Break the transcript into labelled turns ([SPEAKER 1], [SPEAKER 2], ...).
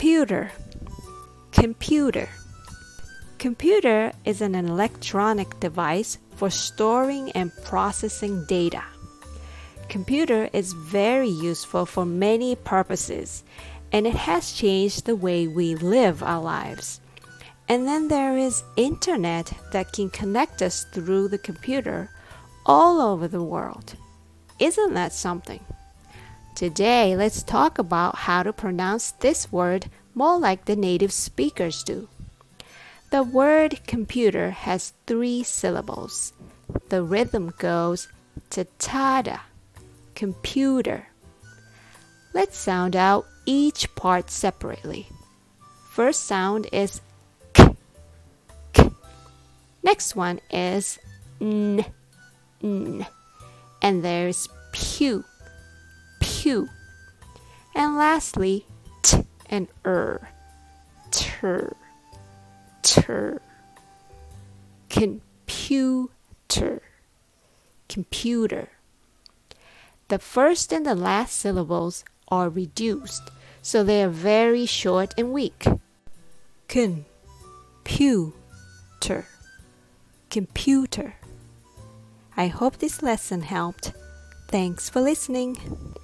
[SPEAKER 1] Computer. Computer. Computer is an electronic device for storing and processing data. Computer is very useful for many purposes and it has changed the way we live our lives. And then there is internet that can connect us through the computer all over the world. Isn't that something? Today, let's talk about how to pronounce this word more like the native speakers do. The word computer has three syllables. The rhythm goes tada, computer. Let's sound out each part separately. First sound is k, k. Next one is n, n. And there's pew, pew. And lastly, t and er, ter. Computer computer. Computer. The first and the last syllables are reduced so they are very short and weak. Computer. Computer. I hope this lesson helped. Thanks for listening